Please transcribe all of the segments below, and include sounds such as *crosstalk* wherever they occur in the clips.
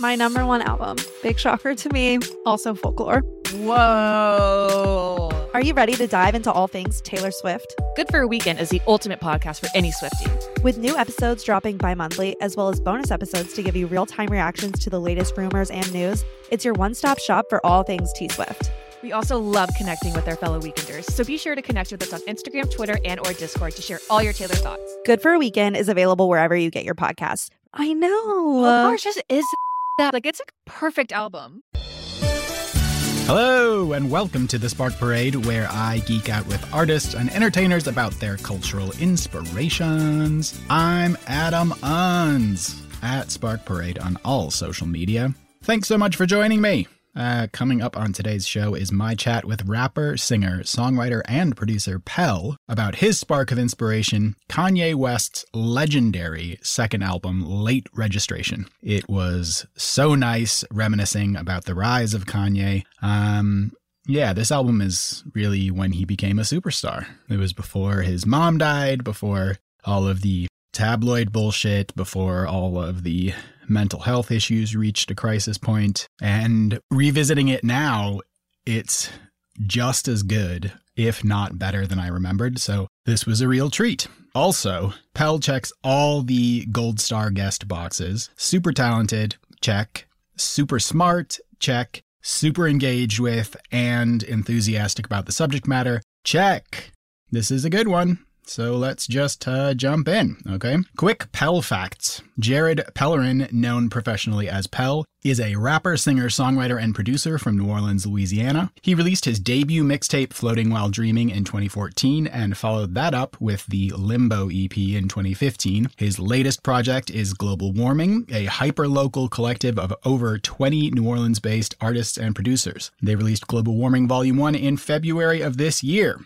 My number one album. Big shocker to me. Also folklore. Whoa. Are you ready to dive into all things Taylor Swift? Good for a Weekend is the ultimate podcast for any Swiftie. With new episodes dropping bi monthly, as well as bonus episodes to give you real time reactions to the latest rumors and news, it's your one stop shop for all things T Swift. We also love connecting with our fellow weekenders, so be sure to connect with us on Instagram, Twitter, and or Discord to share all your Taylor thoughts. Good for a Weekend is available wherever you get your podcasts. I know. Of course, just is that like it's a perfect album. Hello, and welcome to the Spark Parade, where I geek out with artists and entertainers about their cultural inspirations. I'm Adam Unz at Spark Parade on all social media. Thanks so much for joining me. Uh, coming up on today's show is my chat with rapper, singer, songwriter, and producer Pell about his spark of inspiration, Kanye West's legendary second album, Late Registration. It was so nice reminiscing about the rise of Kanye. Um, yeah, this album is really when he became a superstar. It was before his mom died, before all of the tabloid bullshit, before all of the mental health issues reached a crisis point. And revisiting it now, it's just as good, if not better than I remembered. So this was a real treat. Also, Pell checks all the gold star guest boxes. Super talented, check. Super smart, check. Super engaged with and enthusiastic about the subject matter, check. This is a good one. So let's just uh, jump in, okay? Quick Pell facts. Jared Pellerin, known professionally as Pell, is a rapper, singer, songwriter, and producer from New Orleans, Louisiana. He released his debut mixtape, Floating While Dreaming, in 2014 and followed that up with the Limbo EP in 2015. His latest project is Global Warming, a hyper-local collective of over 20 New Orleans-based artists and producers. They released Global Warming Volume 1 in February of this year.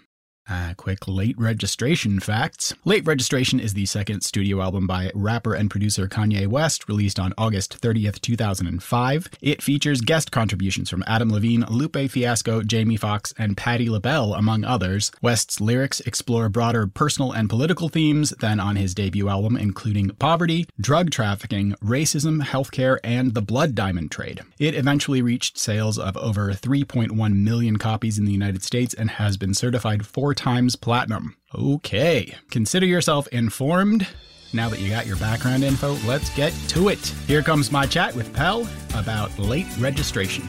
Uh, quick late registration facts. Late Registration is the second studio album by rapper and producer Kanye West, released on August 30th, 2005. It features guest contributions from Adam Levine, Lupe Fiasco, Jamie Foxx, and Patti LaBelle, among others. West's lyrics explore broader personal and political themes than on his debut album, including poverty, drug trafficking, racism, healthcare, and the blood diamond trade. It eventually reached sales of over 3.1 million copies in the United States and has been certified four times platinum. Okay, consider yourself informed. Now that you got your background info, let's get to it. Here comes my chat with Pell about late registration.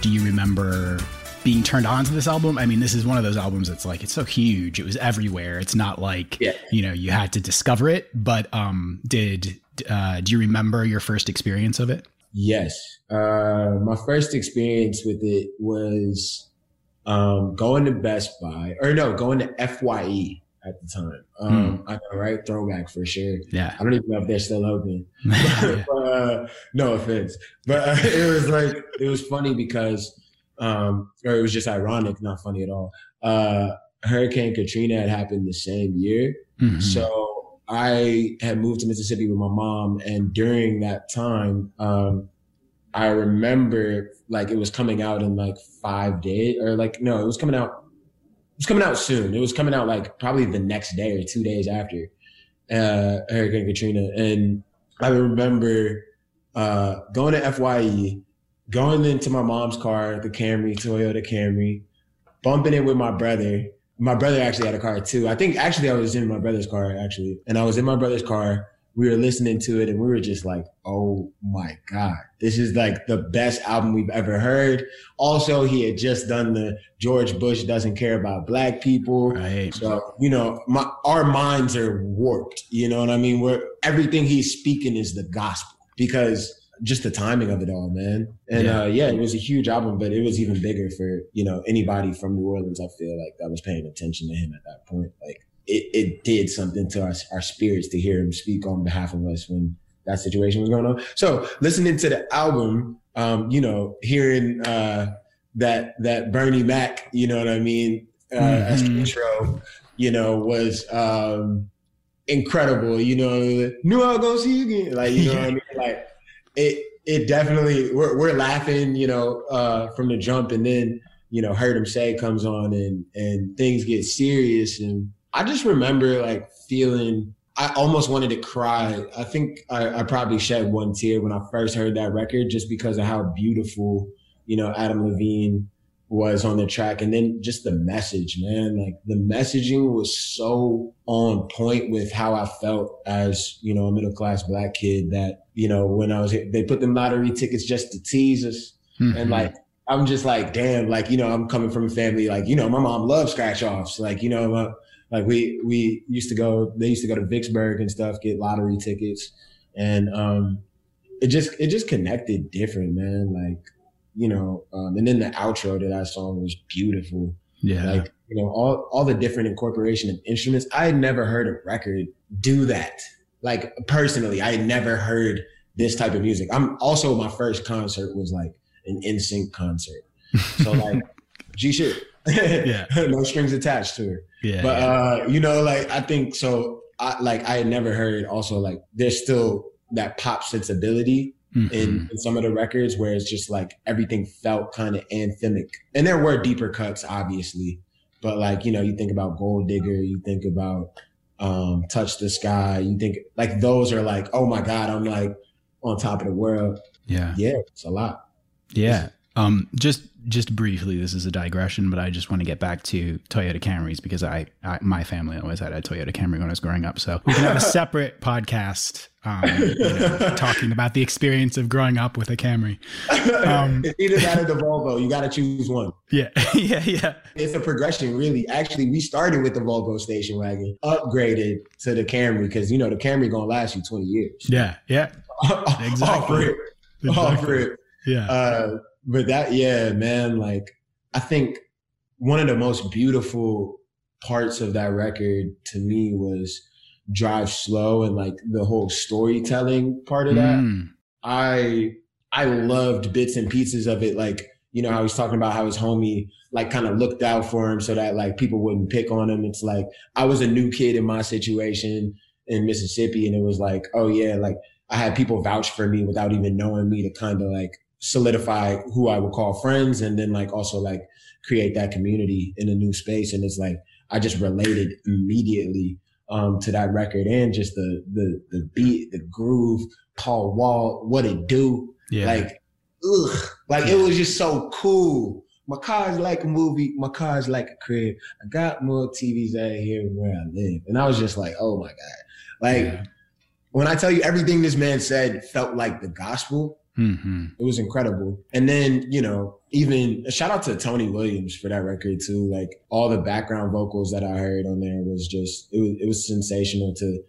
Do you remember being turned on to this album? I mean, this is one of those albums that's like it's so huge. It was everywhere. It's not like Yeah. you know you had to discover it. But um, did uh, do you remember your first experience of it? Yes. Uh, my first experience with it was um, going to Best Buy, or no, going to FYE at the time. Um, I know, right? Throwback for sure. Yeah. I don't even know if they're still open. *laughs* *laughs* but, uh, no offense, but uh, *laughs* it was like it was funny because, um, or it was just ironic, not funny at all. Uh, Hurricane Katrina had happened the same year, Mhm. so I had moved to Mississippi with my mom, and during that time, um, I remember like it was coming out in like five days, or like no, it was coming out. It was coming out soon. It was coming out like probably the next day or two days after uh, Hurricane Katrina, and I remember uh, going to FYE, going into my mom's car, the Camry, Toyota Camry, bumping it with my brother. My brother actually had a car too. I think actually I was in my brother's car actually, and I was in my brother's car. We were listening to it, and we were just like, "Oh my god, this is like the best album we've ever heard." Also, he had just done the George Bush doesn't care about black people. Right. So, you know, my our minds are warped. You know what I mean? Where everything he's speaking is the gospel because just the timing of it all, man. And Yeah. uh, yeah, it was a huge album, but it was even bigger for you know anybody from New Orleans. I feel like that was paying attention to him at that point. Like it, it did something to our our spirits to hear him speak on behalf of us when that situation was going on. So listening to the album, um, you know, hearing uh, that that Bernie Mac, you know what I mean, uh, mm-hmm. as intro, you know, was um, incredible. You know, knew I was gonna see you again. Like, you know what I *laughs* mean? Like it it definitely we're we're laughing, you know, uh, from the jump and then, you know, Heard 'Em Say comes on and and things get serious. And I just remember like feeling I almost wanted to cry. I think I, I probably shed one tear when I first heard that record just because of how beautiful, you know, Adam Levine was on the track and then just the message man like the messaging was so on point with how i felt as you know a middle class black kid that you know when i was they put the lottery tickets just to tease us mm-hmm. and like i'm just like damn like you know i'm coming from a family like you know my mom loves scratch offs like you know uh, like we we used to go they used to go to vicksburg and stuff get lottery tickets and um it just it just connected different man like you know, um, and then the outro to that song was beautiful. Yeah. Like, you know, all, all the different incorporation of instruments. I had never heard a record do that. Like personally, I had never heard this type of music. I'm also my first concert was like an NSYNC concert. So *laughs* like G shit. yeah. *laughs* no strings attached to it. Yeah. But uh, you know, like I think so I like I had never heard also like there's still that pop sensibility mm-hmm. in, in, some of the records where it's just like everything felt kind of anthemic. And there were deeper cuts, obviously, but like, you know, you think about Gold Digger, you think about um, Touch the Sky, you think like those are like, oh my God, I'm like on top of the world. Yeah. Yeah, it's a lot. Yeah. Um, just just briefly, this is a digression, but I just want to get back to Toyota Camrys because I, I my family always had a Toyota Camry when I was growing up. So we can have a separate podcast um, you know, *laughs* talking about the experience of growing up with a Camry. Um, *laughs* it's either that or the Volvo. You got to choose one. Yeah, *laughs* yeah, yeah. It's a progression, really. Actually, we started with the Volvo station wagon, upgraded to the Camry because you know the Camry gonna last you twenty years. Yeah, yeah, exactly. Offer it, exactly. offer it. Yeah. Uh, but that, yeah, man, like I think one of the most beautiful parts of that record to me was drive slow and like the whole storytelling part of that. Mm. I I loved bits and pieces of it. Like, you know, I was talking about how his homie like kind of looked out for him so that like people wouldn't pick on him. It's like I was a new kid in my situation in Mississippi and it was like, oh yeah, like I had people vouch for me without even knowing me to kind of like solidify who I would call friends and then like also like create that community in a new space. And it's like I just related immediately um, to that record and just the the the beat, the groove, Paul Wall, what it do. Yeah. Like, ugh. Like it was just so cool. My car's like a movie, my car's like a crib. I got more TVs out here where I live. And I was just like, oh my God. Like yeah. when I tell you everything this man said felt like the gospel, Mm-hmm. It was incredible. And then, you know, even shout out to Tony Williams for that record too. Like all the background vocals that I heard on there was just it was it was sensational to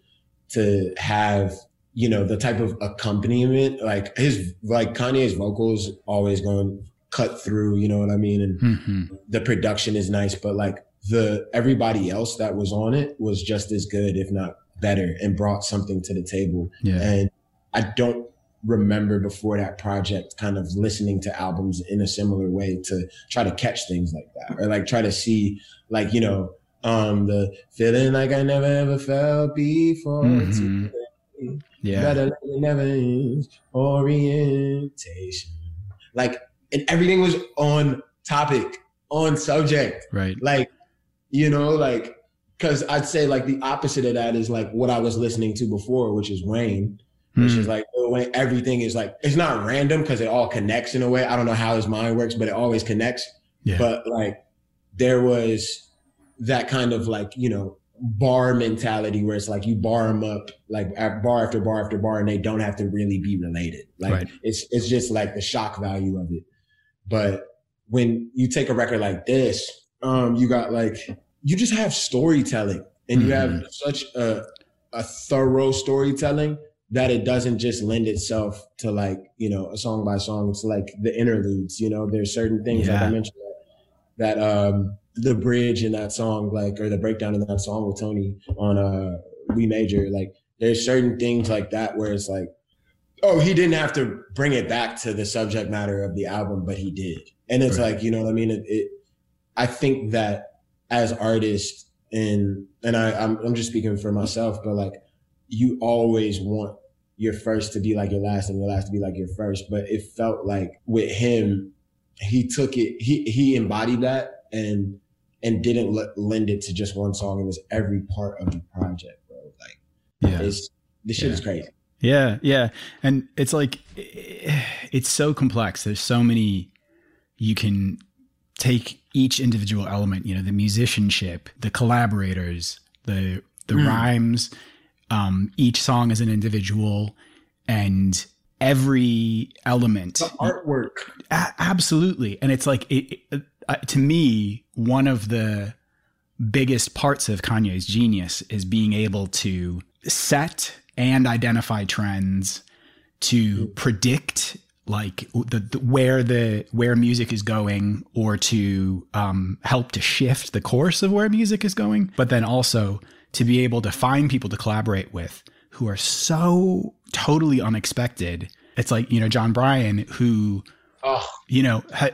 to have, you know, the type of accompaniment. Like his like Kanye's vocals always going cut through, you know what I mean? And mm-hmm. the production is nice, but like the everybody else that was on it was just as good, if not better, and brought something to the table. Yeah. And I don't remember before that project kind of listening to albums in a similar way to try to catch things like that or like try to see like you know um the feeling like i never ever felt before. Mm-hmm. yeah. Better never is. Orientation. Like and everything was on topic on subject. Right. Like you know like because i'd say like the opposite of that is like what i was listening to before which is wayne which mm. is like when everything is like it's not random because it all connects in a way. I don't know how his mind works, but it always connects. Yeah. But like there was that kind of like you know bar mentality where it's like you bar them up like bar after bar after bar, and they don't have to really be related. Like right. it's it's just like the shock value of it. But when you take a record like this, um, you got like you just have storytelling, and you have mm-hmm. such a a thorough storytelling that it doesn't just lend itself to like you know a song by song it's like the interludes you know there's certain things yeah. like i mentioned that, um the bridge in that song like or the breakdown in that song with tony on uh we major like there's certain things like that where it's like oh, he didn't have to bring it back to the subject matter of the album, but he did. And it's right. like, you know what I mean? It, it, I think that as artists and, and I, I'm, I'm just speaking for myself, but like you always want your first to be like your last and your last to be like your first. But it felt like with him, he took it, he, he embodied that and, and didn't l- lend it to just one song. It was every part of the project, bro. Like, yeah, it's, this shit yeah. is crazy. Yeah, yeah. And it's like it's so complex. There's so many you can take each individual element, you know, the musicianship, the collaborators, the the mm. rhymes, um, each song is an individual and every element the artwork. A- absolutely. And it's like it, it, uh, to me one of the biggest parts of kanye's genius is being able to set and identify trends to predict like the, the, where the where music is going or to um, help to shift the course of where music is going but then also to be able to find people to collaborate with who are so totally unexpected. It's like you know Jon Brion, who oh, you know ha,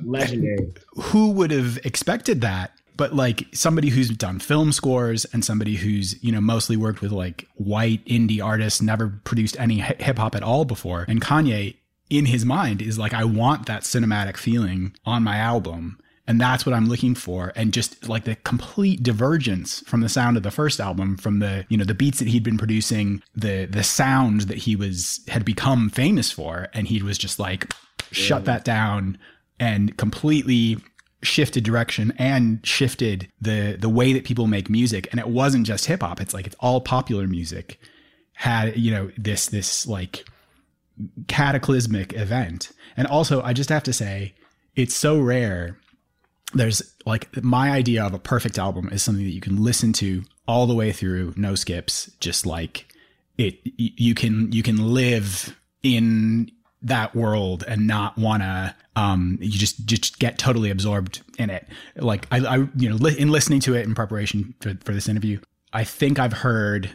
legendary. who would have expected that? But like somebody who's done film scores and somebody who's you know mostly worked with like white indie artists never produced any hip hop at all before. And kanye in his mind is like i want that cinematic feeling on my album and that's what i'm looking for. And just like the complete divergence from the sound of the first album from the you know the beats that he'd been producing the the sound that he was had become famous for. And he was just like shut that down and completely shifted direction and shifted the the way that people make music. And it wasn't just hip hop. It's like it's all popular music had you know this this like cataclysmic event. And also I just have to say it's so rare there's like my idea of a perfect album is something that you can listen to all the way through no skips just like it you can you can live in that world and not want to um you just just get totally absorbed in it. Like i, I you know li- in listening to it in preparation for, for this interview i think i've heard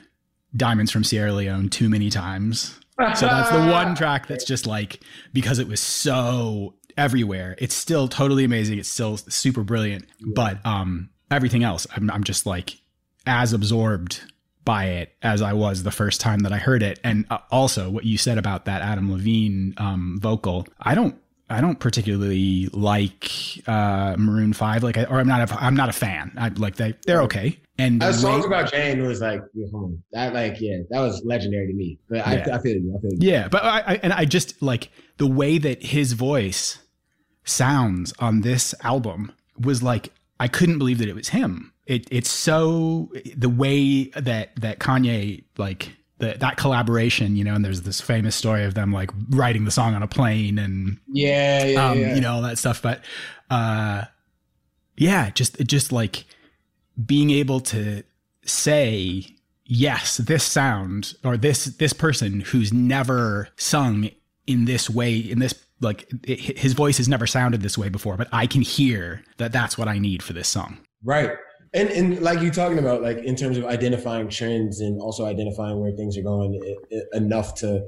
diamonds from sierra leone too many times. So that's the *laughs* one track that's just like because it was so everywhere it's still totally amazing it's still super brilliant but um everything else i'm, I'm just like as absorbed by it as I was the first time that I heard it. And uh, also what you said about that Adam Levine um, vocal, I don't. I don't particularly like uh, Maroon Five, like, or I'm not. A, I'm not a fan. I like they. They're okay. And the songs about Jane was like that. Like, yeah, that was legendary to me. But I, yeah. I feel you. I feel you. Yeah, but I, I and I just like the way that his voice sounds on this album was like I couldn't believe that it was him it it's so the way that that Kanye like the, that collaboration, you know, and there's this famous story of them like writing the song on a plane and yeah, yeah, um, yeah. you know, all that stuff. But uh, yeah, just just like being able to say yes, this sound or this this person who's never sung in this way in this like it, his voice has never sounded this way before, but I can hear that that's what I need for this song. Right. And and like you're talking about, like in terms of identifying trends and also identifying where things are going, it, it, enough to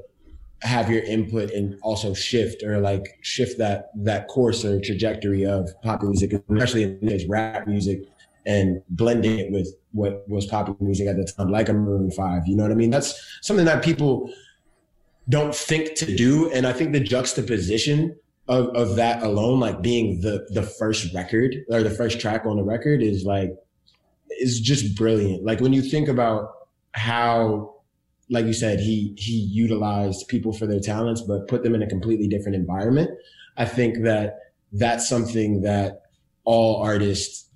have your input and also shift or like shift that that course or trajectory of pop music, especially in today's rap music, and blending it with what was popular music at the time, like a Maroon Five. You know what I mean? That's something that people don't think to do, and I think the juxtaposition of, of that alone, like being the the first record or the first track on the record, is like is just brilliant. Like when you think about how, like you said, he he utilized people for their talents, but put them in a completely different environment. I think that that's something that all artists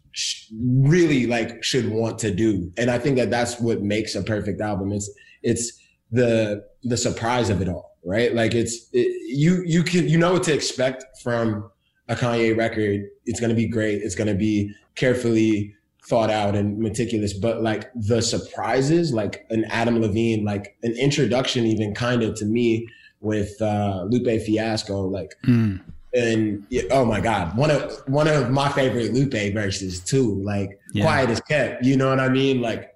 really like should want to do, and I think that that's what makes a perfect album. It's it's the the surprise of it all, right? Like it's it, you you can you know what to expect from a Kanye record. It's going to be great. It's going to be carefully thought out and meticulous, but like the surprises, like an Adam Levine, like an introduction, even kind of to me with uh, Lupe Fiasco, like, mm. and oh my God, one of one of my favorite Lupe verses too, like yeah. Quiet as Kept. You know what I mean? Like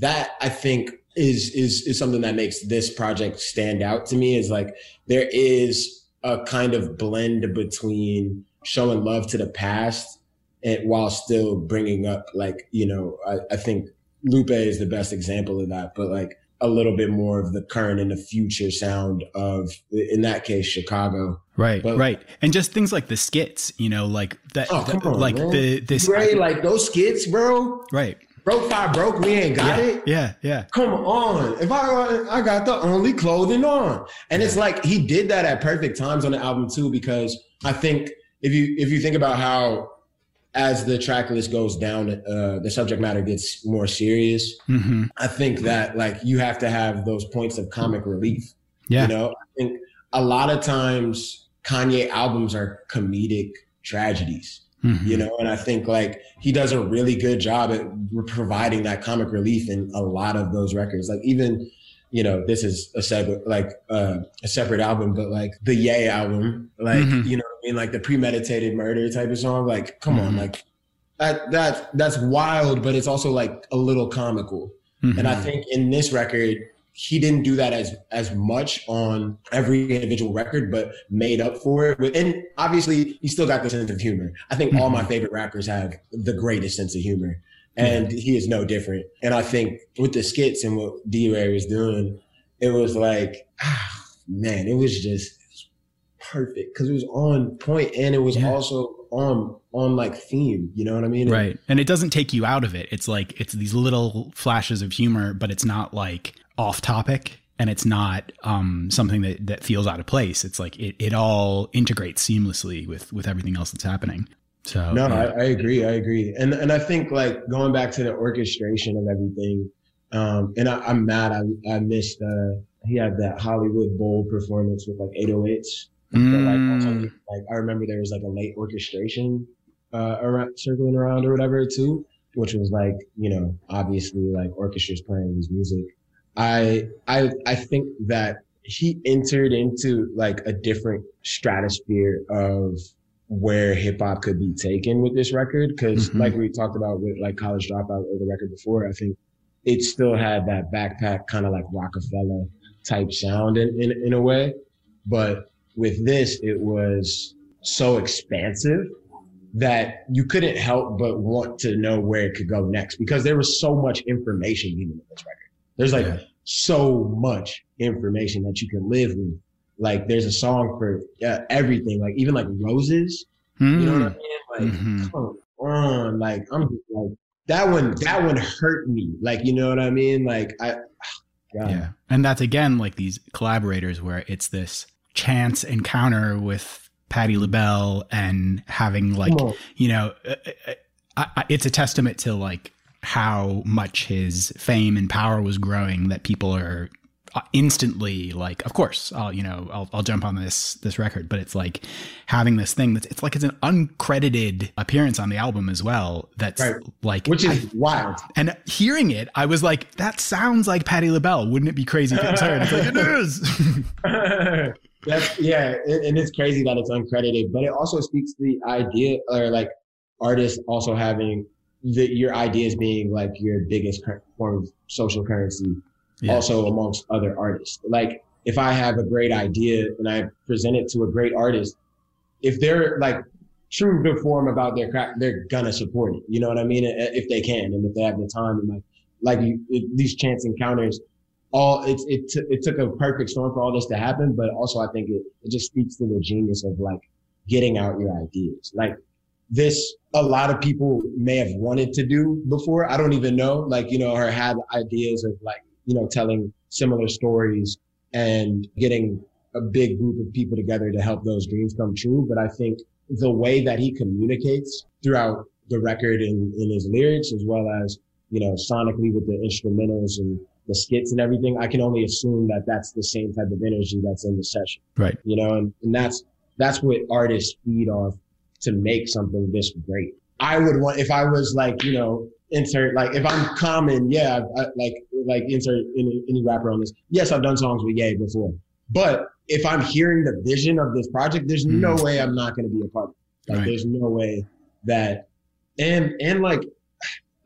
that, I think is is is something that makes this project stand out to me is like there is a kind of blend between showing love to the past and while still bringing up like you know I, I think Lupe is the best example of that but like a little bit more of the current and the future sound of in that case Chicago. Right But- right. And just things like the skits you know like that oh come on like man. the this Ray, like those skits bro? Right broke five broke we ain't got yeah, it? Yeah yeah. Come on. If i i got the only clothing on. And it's like he did that at perfect times on the album too because i think if you if you think about how as the track list goes down uh the subject matter gets more serious hmm i think that like you have to have those points of comic relief. Yeah. You know i think a lot of times kanye albums are comedic tragedies Mhm. you know and i think like he does a really good job at providing that comic relief in a lot of those records like even you know this is a separate like uh, a separate album but like the Ye album like Mhm. you know what i mean like the premeditated murder type of song like come on Mhm. like that that that's wild but it's also like a little comical and i think in this record he didn't do that as as much on every individual record, but made up for it. And obviously, he still got the sense of humor. I think all my favorite rappers have the greatest sense of humor, and he is no different. And I think with the skits and what DeRay was doing, it was like, ah, man, it was just perfect because it was on point and it was Yeah. also on on like theme. You know what I mean? right and it doesn't take you out of it it's like it's these little flashes of humor but it's not like off topic and it's not um something that that feels out of place it's like it, it all integrates seamlessly with with everything else that's happening so No, yeah. I, I agree. I agree. And and I think like going back to the orchestration of everything, um, and I, I'm mad I I missed uh he had that Hollywood Bowl performance with like 808s. But like, Mm. like I remember there was like a late orchestration uh around circling around or whatever too, which was like, you know, obviously like orchestras playing his music. I I I think that he entered into like a different stratosphere of where hip hop could be taken with this record. because Mhm. like we talked about with like college dropout or the record before, I think it still had that backpack kind of like Roc-A-Fella type sound in, in, in a way. But with this, it was so expansive that you couldn't help but want to know where it could go next because there was so much information given in this record. There's like Yeah. so much information that you can live with. Like there's a song for uh, everything, like even like roses. You know what I Mm. mean? Like Mhm. come on, like I'm just like that one. That one hurt me. Like you know what I mean? Like I, *sighs* God. yeah and that's again like these collaborators where it's this chance encounter with Patti LaBelle and having like you know, uh, uh, I, I, it's a testament to like how much his fame and power was growing that people are uh, instantly like, of course, I'll you know, I'll, I'll jump on this this record, but it's like having this thing that's it's like it's an uncredited appearance on the album as well. That's Right. like which I- is wild. and hearing it, I was like, that sounds like Patti LaBelle. Wouldn't it be crazy if it was her? And it's like, it *laughs* is. *laughs* That's yeah, and and it's crazy that it's uncredited, but it also speaks to the idea or like artists also having the, your ideas being like your biggest form of social currency, Yeah. also amongst other artists. Like if I have a great idea and I present it to a great artist, if they're like true to form about their craft, they're gonna support it. You know what I mean? If they can, and if they have the time, and like like you, these chance encounters, all it it t- it took a perfect storm for all this to happen. But also, I think it it just speaks to the genius of like getting out your ideas. Like this, a lot of people may have wanted to do before. I don't even know, like you know, or had ideas of like you know telling similar stories and getting a big group of people together to help those dreams come true. But I think the way that he communicates throughout the record in, in his lyrics, as well as, you know, sonically with the instrumentals and the skits and everything, I can only assume that that's the same type of energy that's in the session, right. you know, and, and that's, that's what artists feed off to make something this great. I would want, if I was like, you know, insert, like if I'm common, yeah, I, like, like insert any, any rapper on this. Yes, I've done songs with Ye before, but if I'm hearing the vision of this project, there's no Mm. way I'm not going to be a part of it. Like, Right. there's no way that, and, and like,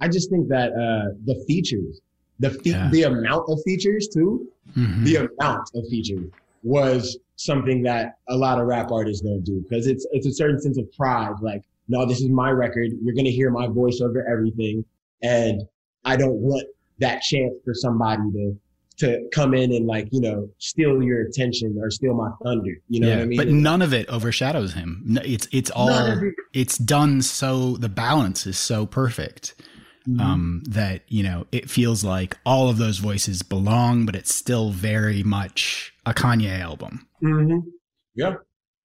I just think that, uh, the features, the fe- Yeah. the amount of features too. Mhm. The amount of features was something that a lot of rap artists don't do because it's it's a certain sense of pride. Like, no, this is my record. You're gonna hear my voice over everything, and I don't want that chance for somebody to to come in and like you know steal your attention or steal my thunder. You know yeah, what I mean? but none of it overshadows him. It's it's all it. it's done so the balance is so perfect Mm-hmm. um, that you know it feels like all of those voices belong, but it's still very much a Kanye album. Mm-hmm. Yeah,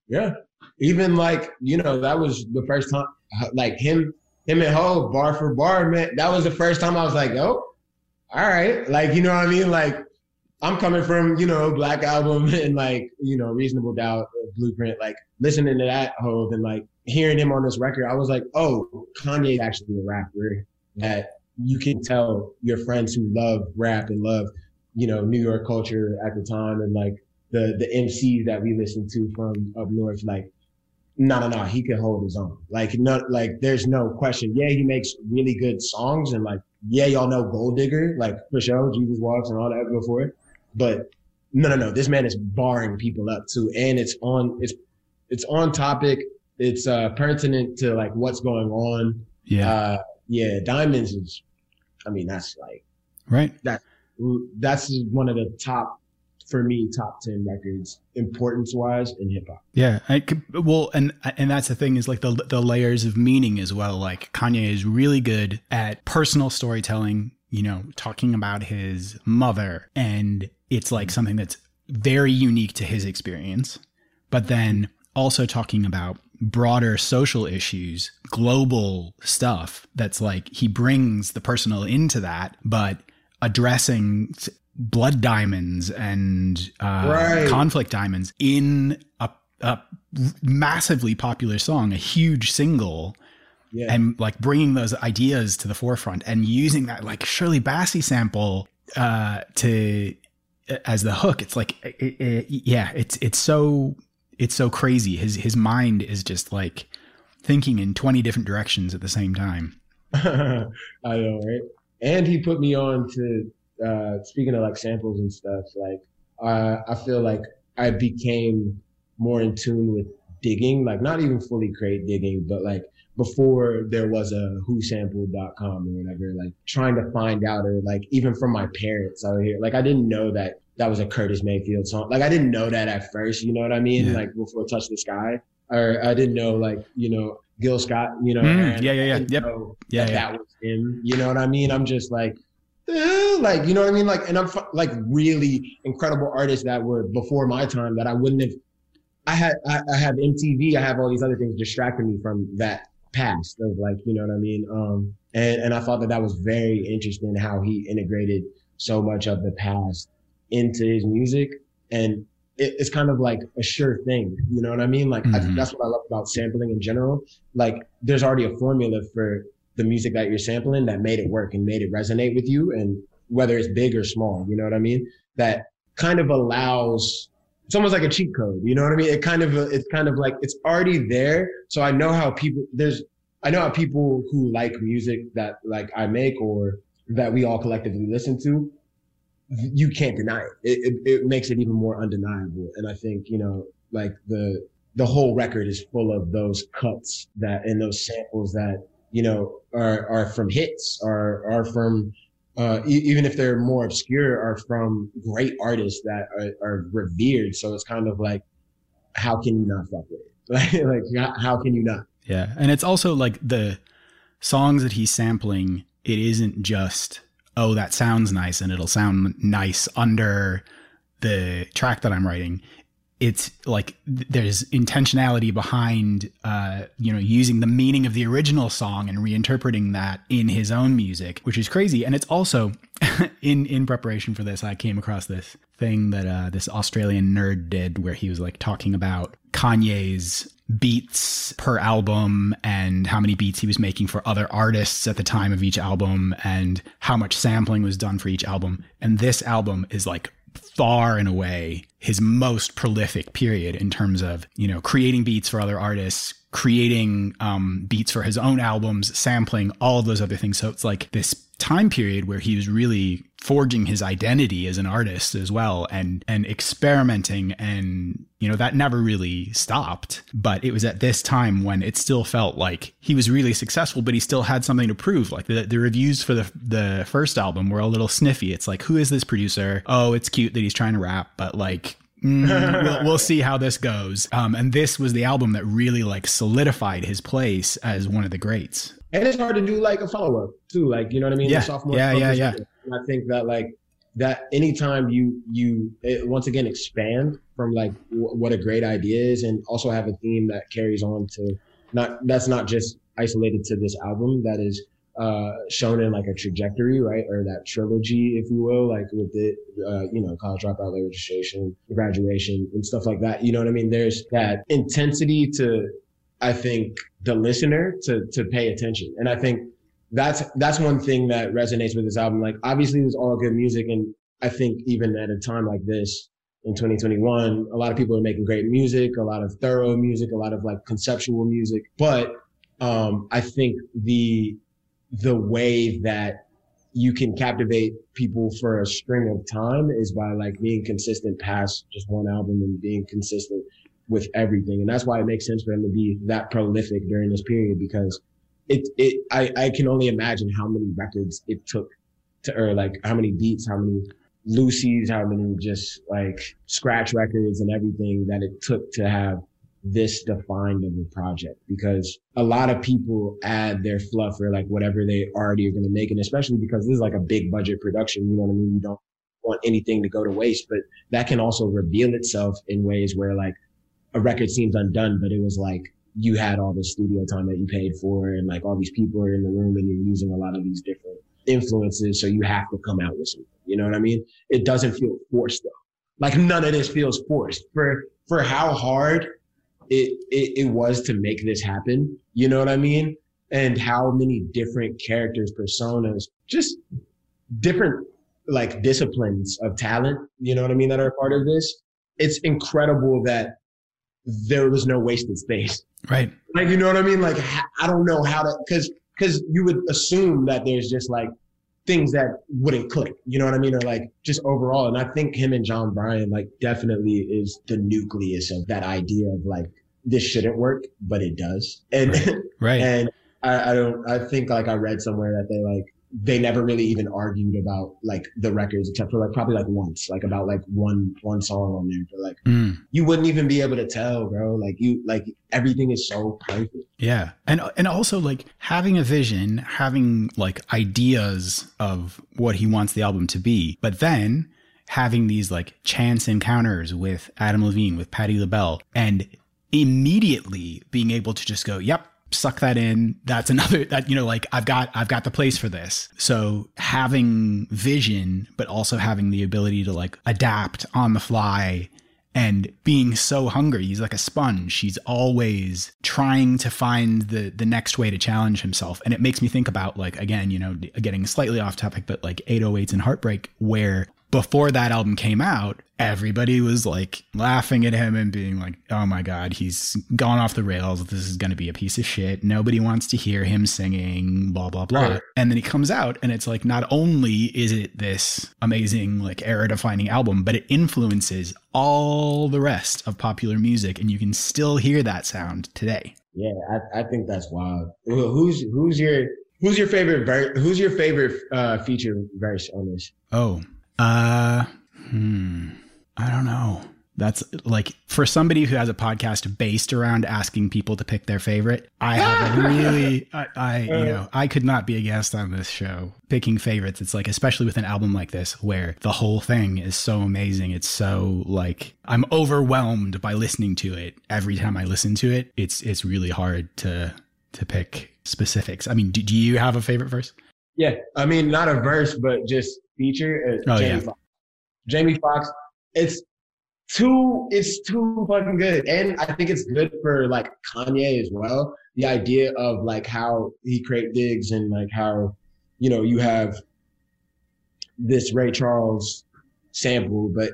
yeah. Even like you know that was the first time like him him and Hov bar for bar man. That was the first time I was like, oh, all right. Like you know what I mean? Like I'm coming from you know Black Album *laughs* and like you know Reasonable Doubt, Blueprint. Like listening to that Hov and like hearing him on this record, I was like, oh, Kanye's actually a rapper that you can tell your friends who love rap and love you know New York culture at the time and like the the MCs that we listened to from up north, like, no, no, no, he can hold his own. Like, no, like, there's no question. Yeah, he makes really good songs, and like, yeah, y'all know Gold Digger, like for sure, Jesus Walks and all that before. But no, no, no, this man is barring people up too, and it's on, it's it's on topic. It's uh pertinent to like what's going on. Yeah, Uh, yeah, Diamonds is, I mean, that's like right. That's one of the top for me top 10 records importance wise in hip hop Yeah, I could, well, and and that's the thing is like the the layers of meaning as well. Like Kanye is really good at personal storytelling. You know, talking about his mother, and it's like something that's very unique to his experience. But then also talking about broader social issues, global stuff. That's like he brings the personal into that, but addressing blood diamonds and uh, Right. conflict diamonds in a, a massively popular song, a huge single, yeah and like bringing those ideas to the forefront and using that like Shirley Bassey sample uh, to as the hook. It's like, it, it, yeah, it's it's so it's so crazy. His his mind is just like thinking in twenty different directions at the same time. *laughs* i know right and he put me on to uh speaking of like samples and stuff like uh i feel like i became more in tune with digging like not even fully crate digging but like before there was a whosampled.com or whatever like trying to find out or like even from my parents out here. Like i didn't know that that was a curtis mayfield song. Like i didn't know that at first you know what i mean? Yeah. like before touch the sky. Or i didn't know like you know gil scott you know Mm, and yeah, yeah, yeah. Yep. Yeah, that yeah. that was him you know what i mean i'm just like eh, like you know what i mean like and i'm like really incredible artists that were before my time that i wouldn't have I had I, I have MTV. I have all these other things distracting me from that past of like you know what I mean. Um, and and I thought that that was very interesting how he integrated so much of the past into his music, and it, it's kind of like a sure thing. You know what I mean? Like I Mhm. think that's what I love about sampling in general. Like there's already a formula for the music that you're sampling that made it work and made it resonate with you, and whether it's big or small, you know what I mean? That kind of allows it's almost like a cheat code. You know what I mean? It kind of, it's kind of like it's already there. So I know how people there's, I know how people who like music that like I make or that we all collectively listen to, you can't deny it. It, it. it makes it even more undeniable. And I think you know, like the the whole record is full of those cuts that and those samples that you know are are from hits, are are from uh, e- even if they're more obscure, are from great artists that are, are revered. So it's kind of like, how can you not fuck with it? *laughs* Like, like how- how can you not? Yeah. And it's also like the songs that he's sampling, it isn't just, oh, that sounds nice and it'll sound nice under the track that I'm writing. It's like there's intentionality behind, uh, you know, using the meaning of the original song and reinterpreting that in his own music, which is crazy. And it's also *laughs* in in preparation for this, I came across this thing that uh, this Australian nerd did, where he was like talking about Kanye's beats per album and how many beats he was making for other artists at the time of each album and how much sampling was done for each album. And this album is like far and away his most prolific period in terms of, you know, creating beats for other artists, creating um, beats for his own albums, sampling all of those other things. So it's like this time period where he was really forging his identity as an artist as well and and experimenting and you know that never really stopped. But it was at this time when it still felt like he was really successful but he still had something to prove. Like the, the reviews for the the first album were a little sniffy. It's like who is this producer? Oh it's cute that he's trying to rap but like mm, *laughs* we'll, we'll, see how this goes. Um, and this was the album that really like solidified his place as one of the greats and it's hard to do like a follow up too. Like you know what I mean? Yeah, sophomore yeah, yeah, yeah. I think that like that anytime you you it, once again expand from like w- what a great idea is, and also have a theme that carries on to not that's not just isolated to this album that is uh, shown in like a trajectory, right? Or that trilogy, if you will, like with the, uh, you know, college dropout, registration, graduation, and stuff like that. You know what I mean? There's that intensity to I think the listener to to pay attention. And I think that's that's one thing that resonates with this album. Like obviously there's all good music and I think even at a time like this in 2021, a lot of people are making great music, a lot of thorough music, a lot of like conceptual music. But um, I think the the way that you can captivate people for a string of time is by like being consistent past just one album and being consistent with everything. And that's why it makes sense for him to be that prolific during this period because it, it, I, I can only imagine how many records it took to, or like how many beats, how many Lucy's, how many just like scratch records and everything that it took to have this defined of a project because a lot of people add their fluff or like whatever they already are going to make. And especially because this is like a big budget production, you know what I mean? You don't want anything to go to waste, but that can also reveal itself in ways where like a record seems undone, but it was like you had all the studio time that you paid for and like all these people are in the room and you're using a lot of these different influences. So you have to come out with something. You know what I mean? It doesn't feel forced though. Like none of this feels forced for, for how hard it, it, it was to make this happen. You know what I mean? And how many different characters, personas, just different like disciplines of talent, you know what I mean, that are part of this. It's incredible that there was no wasted space. Right. Like, you know what I mean? Like, I don't know how to, cause, cause you would assume that there's just like things that wouldn't click, you know what I mean? Or like just overall. And I think him and Jon Brion, like, definitely is the nucleus of that idea of like, this shouldn't work, but it does. And, right. *laughs* right. and I, I don't, I think like I read somewhere that they like, they never really even argued about like the records except for like probably like once like about like one one song on there but like mm. you wouldn't even be able to tell bro. Like you like everything is so perfect. Yeah. And and also like having a vision having like ideas of what he wants the album to be but then having these like chance encounters with Adam Levine with Patti LaBelle and immediately being able to just go yep suck that in. That's another that you know like i've got i've got the place for this. So having vision but also having the ability to like adapt on the fly and being so hungry he's like a sponge. He's always trying to find the the next way to challenge himself. And it makes me think about like again you know getting slightly off topic but like 808s and heartbreak where before that album came out, everybody was like laughing at him and being like, oh my God, he's gone off the rails. This is going to be a piece of shit. Nobody wants to hear him singing, blah, blah, blah. Right. And then he comes out and it's like, not only is it this amazing, like era defining album, but it influences all the rest of popular music. And you can still hear that sound today. Yeah, I, I think that's wild. Who's, who's your, who's your favorite, ver- who's your favorite uh, feature verse on this? Oh, uh, hmm. I don't know. That's like for somebody who has a podcast based around asking people to pick their favorite. I have a *laughs* really, I, I, you know, I could not be a guest on this show picking favorites. It's like, especially with an album like this, where the whole thing is so amazing. It's so like I'm overwhelmed by listening to it every time I listen to it. It's it's really hard to to pick specifics. I mean, do, do you have a favorite verse? Yeah, I mean, not a verse, but just feature. Uh, oh, Jamie yeah. Foxx. Jamie Foxx. It's too. It's too fucking good, and I think it's good for like Kanye as well. The idea of like how he crate digs and like how you know you have this Ray Charles sample, but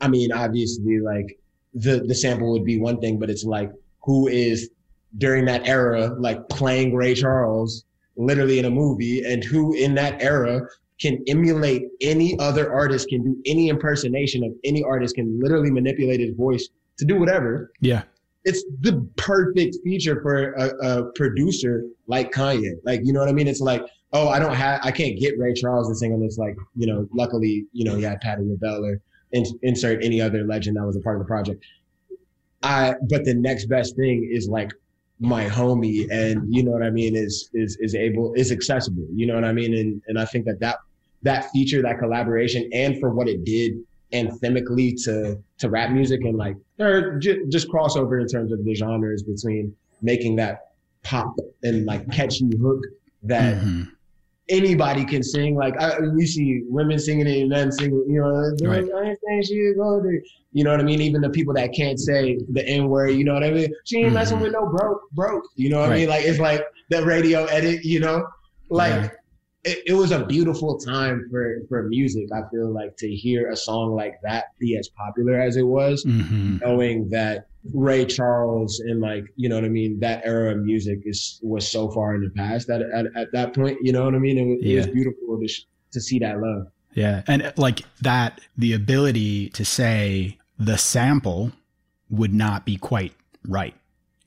I mean, obviously, like the the sample would be one thing, but it's like who is during that era like playing Ray Charles literally in a movie and who in that era can emulate any other artist, can do any impersonation of any artist, can literally manipulate his voice to do whatever. Yeah. It's the perfect feature for a, a producer like Kanye. Like, you know what I mean? It's like, oh, I don't have, I can't get Ray Charles to sing on this. Like, you know, luckily, you know, he had Patti LaBelle or in, insert any other legend that was a part of the project. I, but the next best thing is like my homie and you know what I mean is is is able is accessible you know what I mean and and I think that that that feature that collaboration and for what it did anthemically to to rap music and like or j- just crossover in terms of the genres between making that pop and like catchy hook that Mhm. anybody can sing. Like I, we see women singing it and men singing. You know, Right. I ain't saying she is older. You know what I mean? Even the people that can't say the N word. You know what I mean? She ain't messing Mhm. with no broke, broke. You know what I mean? Like it's like the radio edit. You know, like. Yeah. It, it was a beautiful time for, for music. I feel like to hear a song like that be as popular as it was, Mhm. knowing that Ray Charles and like you know what I mean that era of music is was so far in the past that at, at that point you know what I mean it was, it was beautiful to sh- to see that love Yeah. And like that, the ability to say the sample would not be quite right.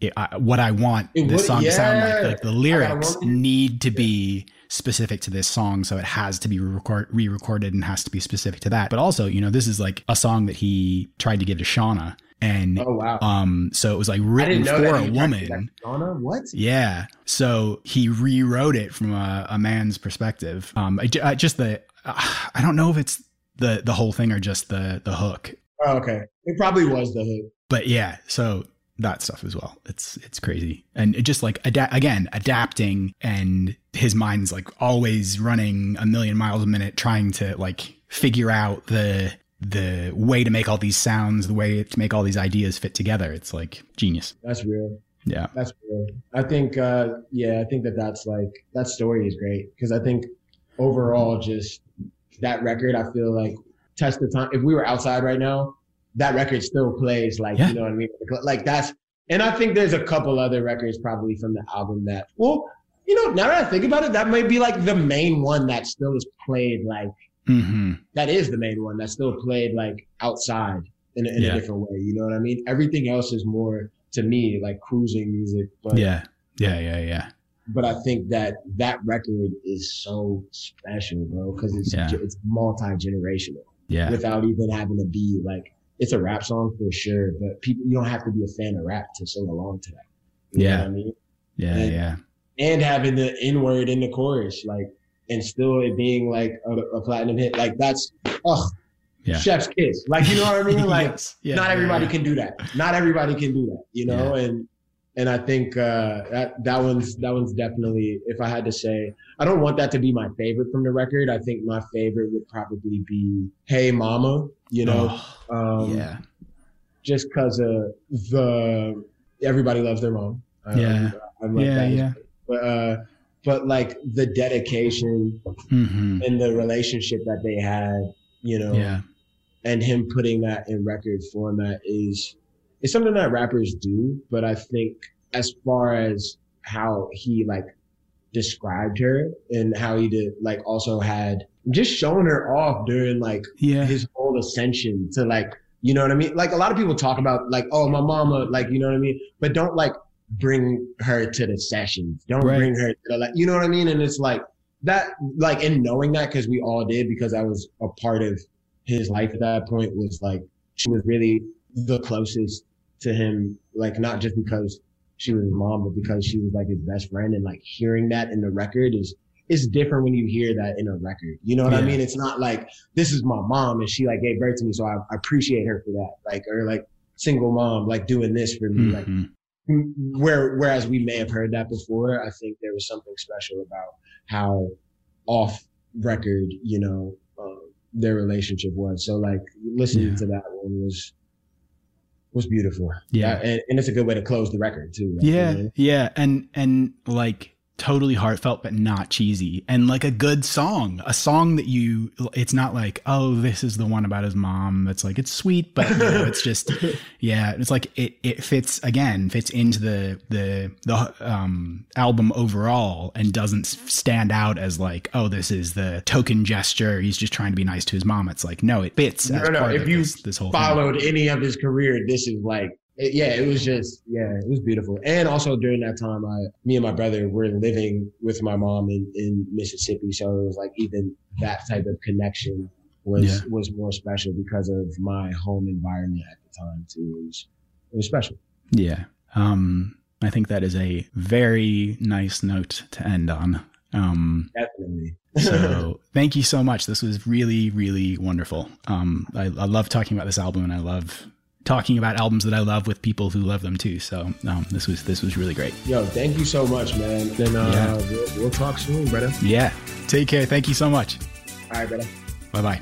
It, I, what I want It this would- song to sound like, like the lyrics need to be specific to this song. So it has to be re-record, re-recorded and has to be specific to that. But also, you know, this is like a song that he tried to give to Shawnna. And oh wow um, so it was like written for a woman. Donna what Yeah. So he rewrote it from a, a man's perspective. Um, I, I just the uh, I don't know if it's the the whole thing or just the the hook, oh, okay it probably was the hook but yeah. So that stuff as well. It's it's crazy and it just like again adapting and his mind's like always running a million miles a minute trying to like figure out the the way to make all these sounds the way to make all these ideas fit together. It's like genius. That's real. Yeah. That's real. I think uh yeah I think that that's like that story is great. Because I think overall just that record I feel like test the time. If we were outside right now that record still plays like Yeah. you know what I mean? Like that's and I think there's a couple other records probably from the album that well you know now that I think about it that might be like the main one that still is played like hmm that is the main one that's still played like outside in, a, in Yeah. a different way you know what I mean everything else is more to me like cruising music but yeah yeah yeah yeah but I think that that record is so special, bro, because it's Yeah. it's multi generational yeah without even having to be like it's a rap song for sure, but people you don't have to be a fan of rap to sing along to that. You know Yeah. what I mean, yeah And- yeah and having the N word in the chorus, like, and still it being like a, a platinum hit, like that's oh, Yeah. chef's kiss, like you know what I mean, *laughs* like. Yes. Yeah, not everybody yeah. can do that. Not everybody can do that, you know. And and I think uh, that that one's that one's definitely. If I had to say, I don't want that to be my favorite from the record. I think my favorite would probably be "Hey Mama." You know, Oh, um, yeah just because of the everybody loves their mom. Yeah. I'm like Yeah, that. yeah. But uh, but like the dedication hmm and the relationship that they had, you know, yeah. and him putting that in record format is is something that rappers do but i think as far as how he like described her and how he did like also had just showing her off during like yeah. his whole ascension to like you know what i mean? Like a lot of people talk about like oh my mama like you know what i mean? But don't like bring her to the sessions. Don't Right. bring her to the like you know what i mean? And it's like that like in knowing that because we all did because i was a part of his life at that point was like she was really the closest to him like not just because she was his mom but because she was like his best friend. And like hearing that in the record is it's different when you hear that in a record. You know what i mean? It's not like this is my mom and she like gave birth to me so i, I appreciate her for that. Like or like single mom like doing this for me like Mhm. Where whereas we may have heard that before i think there was something special about how off record you know um, their relationship was so like listening Yeah. to that one was was beautiful Yeah. and, and it's a good way to close the record too you yeah know? yeah and and like totally heartfelt but not cheesy and like a good song a song that you it's not like oh this is the one about his mom that's like it's sweet but you know, it's just *laughs* yeah it's like it it fits again fits into the the the um album overall and doesn't stand out as like oh this is the token gesture he's just trying to be nice to his mom it's like no it fits no no if you this, this whole followed thing. any of his career this is like it, yeah, it was just yeah, it was beautiful. And also during that time, I me and my brother were living with my mom in, in Mississippi, so it was like even that type of connection was yeah. was more special because of my home environment at the time too. It was it was special. Yeah. Um I think that is a very nice note to end on. Um, Definitely. so *laughs* thank you so much. This was really, really wonderful. Um, I, I love talking about this album, and I love talking about albums that I love with people who love them too. So um, this was this was really great. Yo, thank you so much, man. Then uh, yeah. we'll, we'll talk soon, brother. Yeah. Take care. Thank you so much. All right, brother. Bye bye.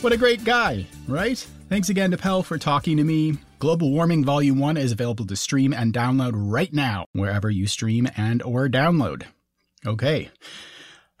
What a great guy, right? Thanks again to Pell for talking to me. Global Warming Volume 1 is available to stream and download right now wherever you stream and or download. Okay.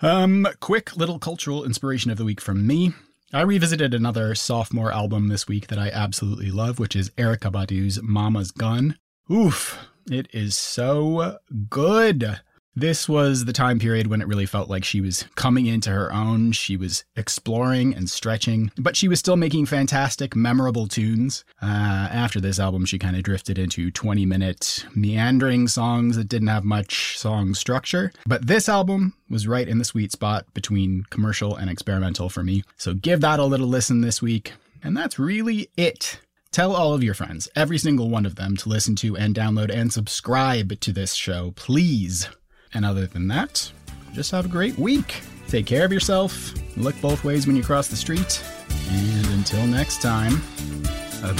Um quick little cultural inspiration of the week from me. I revisited another sophomore album this week that I absolutely love, which is Erykah Badu's Mama's Gun. Oof, it is so good. This was the time period when it really felt like she was coming into her own. She was exploring and stretching, but she was still making fantastic, memorable tunes. Uh, after this album, she kind of drifted into 20 minute meandering songs that didn't have much song structure. But this album was right in the sweet spot between commercial and experimental for me. So give that a little listen this week. And that's really it. Tell all of your friends, every single one of them, to listen to and download and subscribe to this show, please. And other than that, just have a great week. Take care of yourself. Look both ways when you cross the street. And until next time,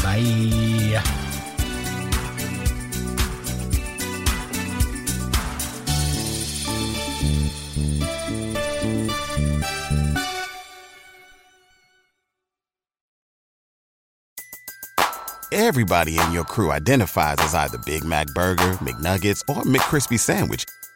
bye. Everybody in your crew identifies as either Big Mac Burger, McNuggets, or McCrispy Sandwich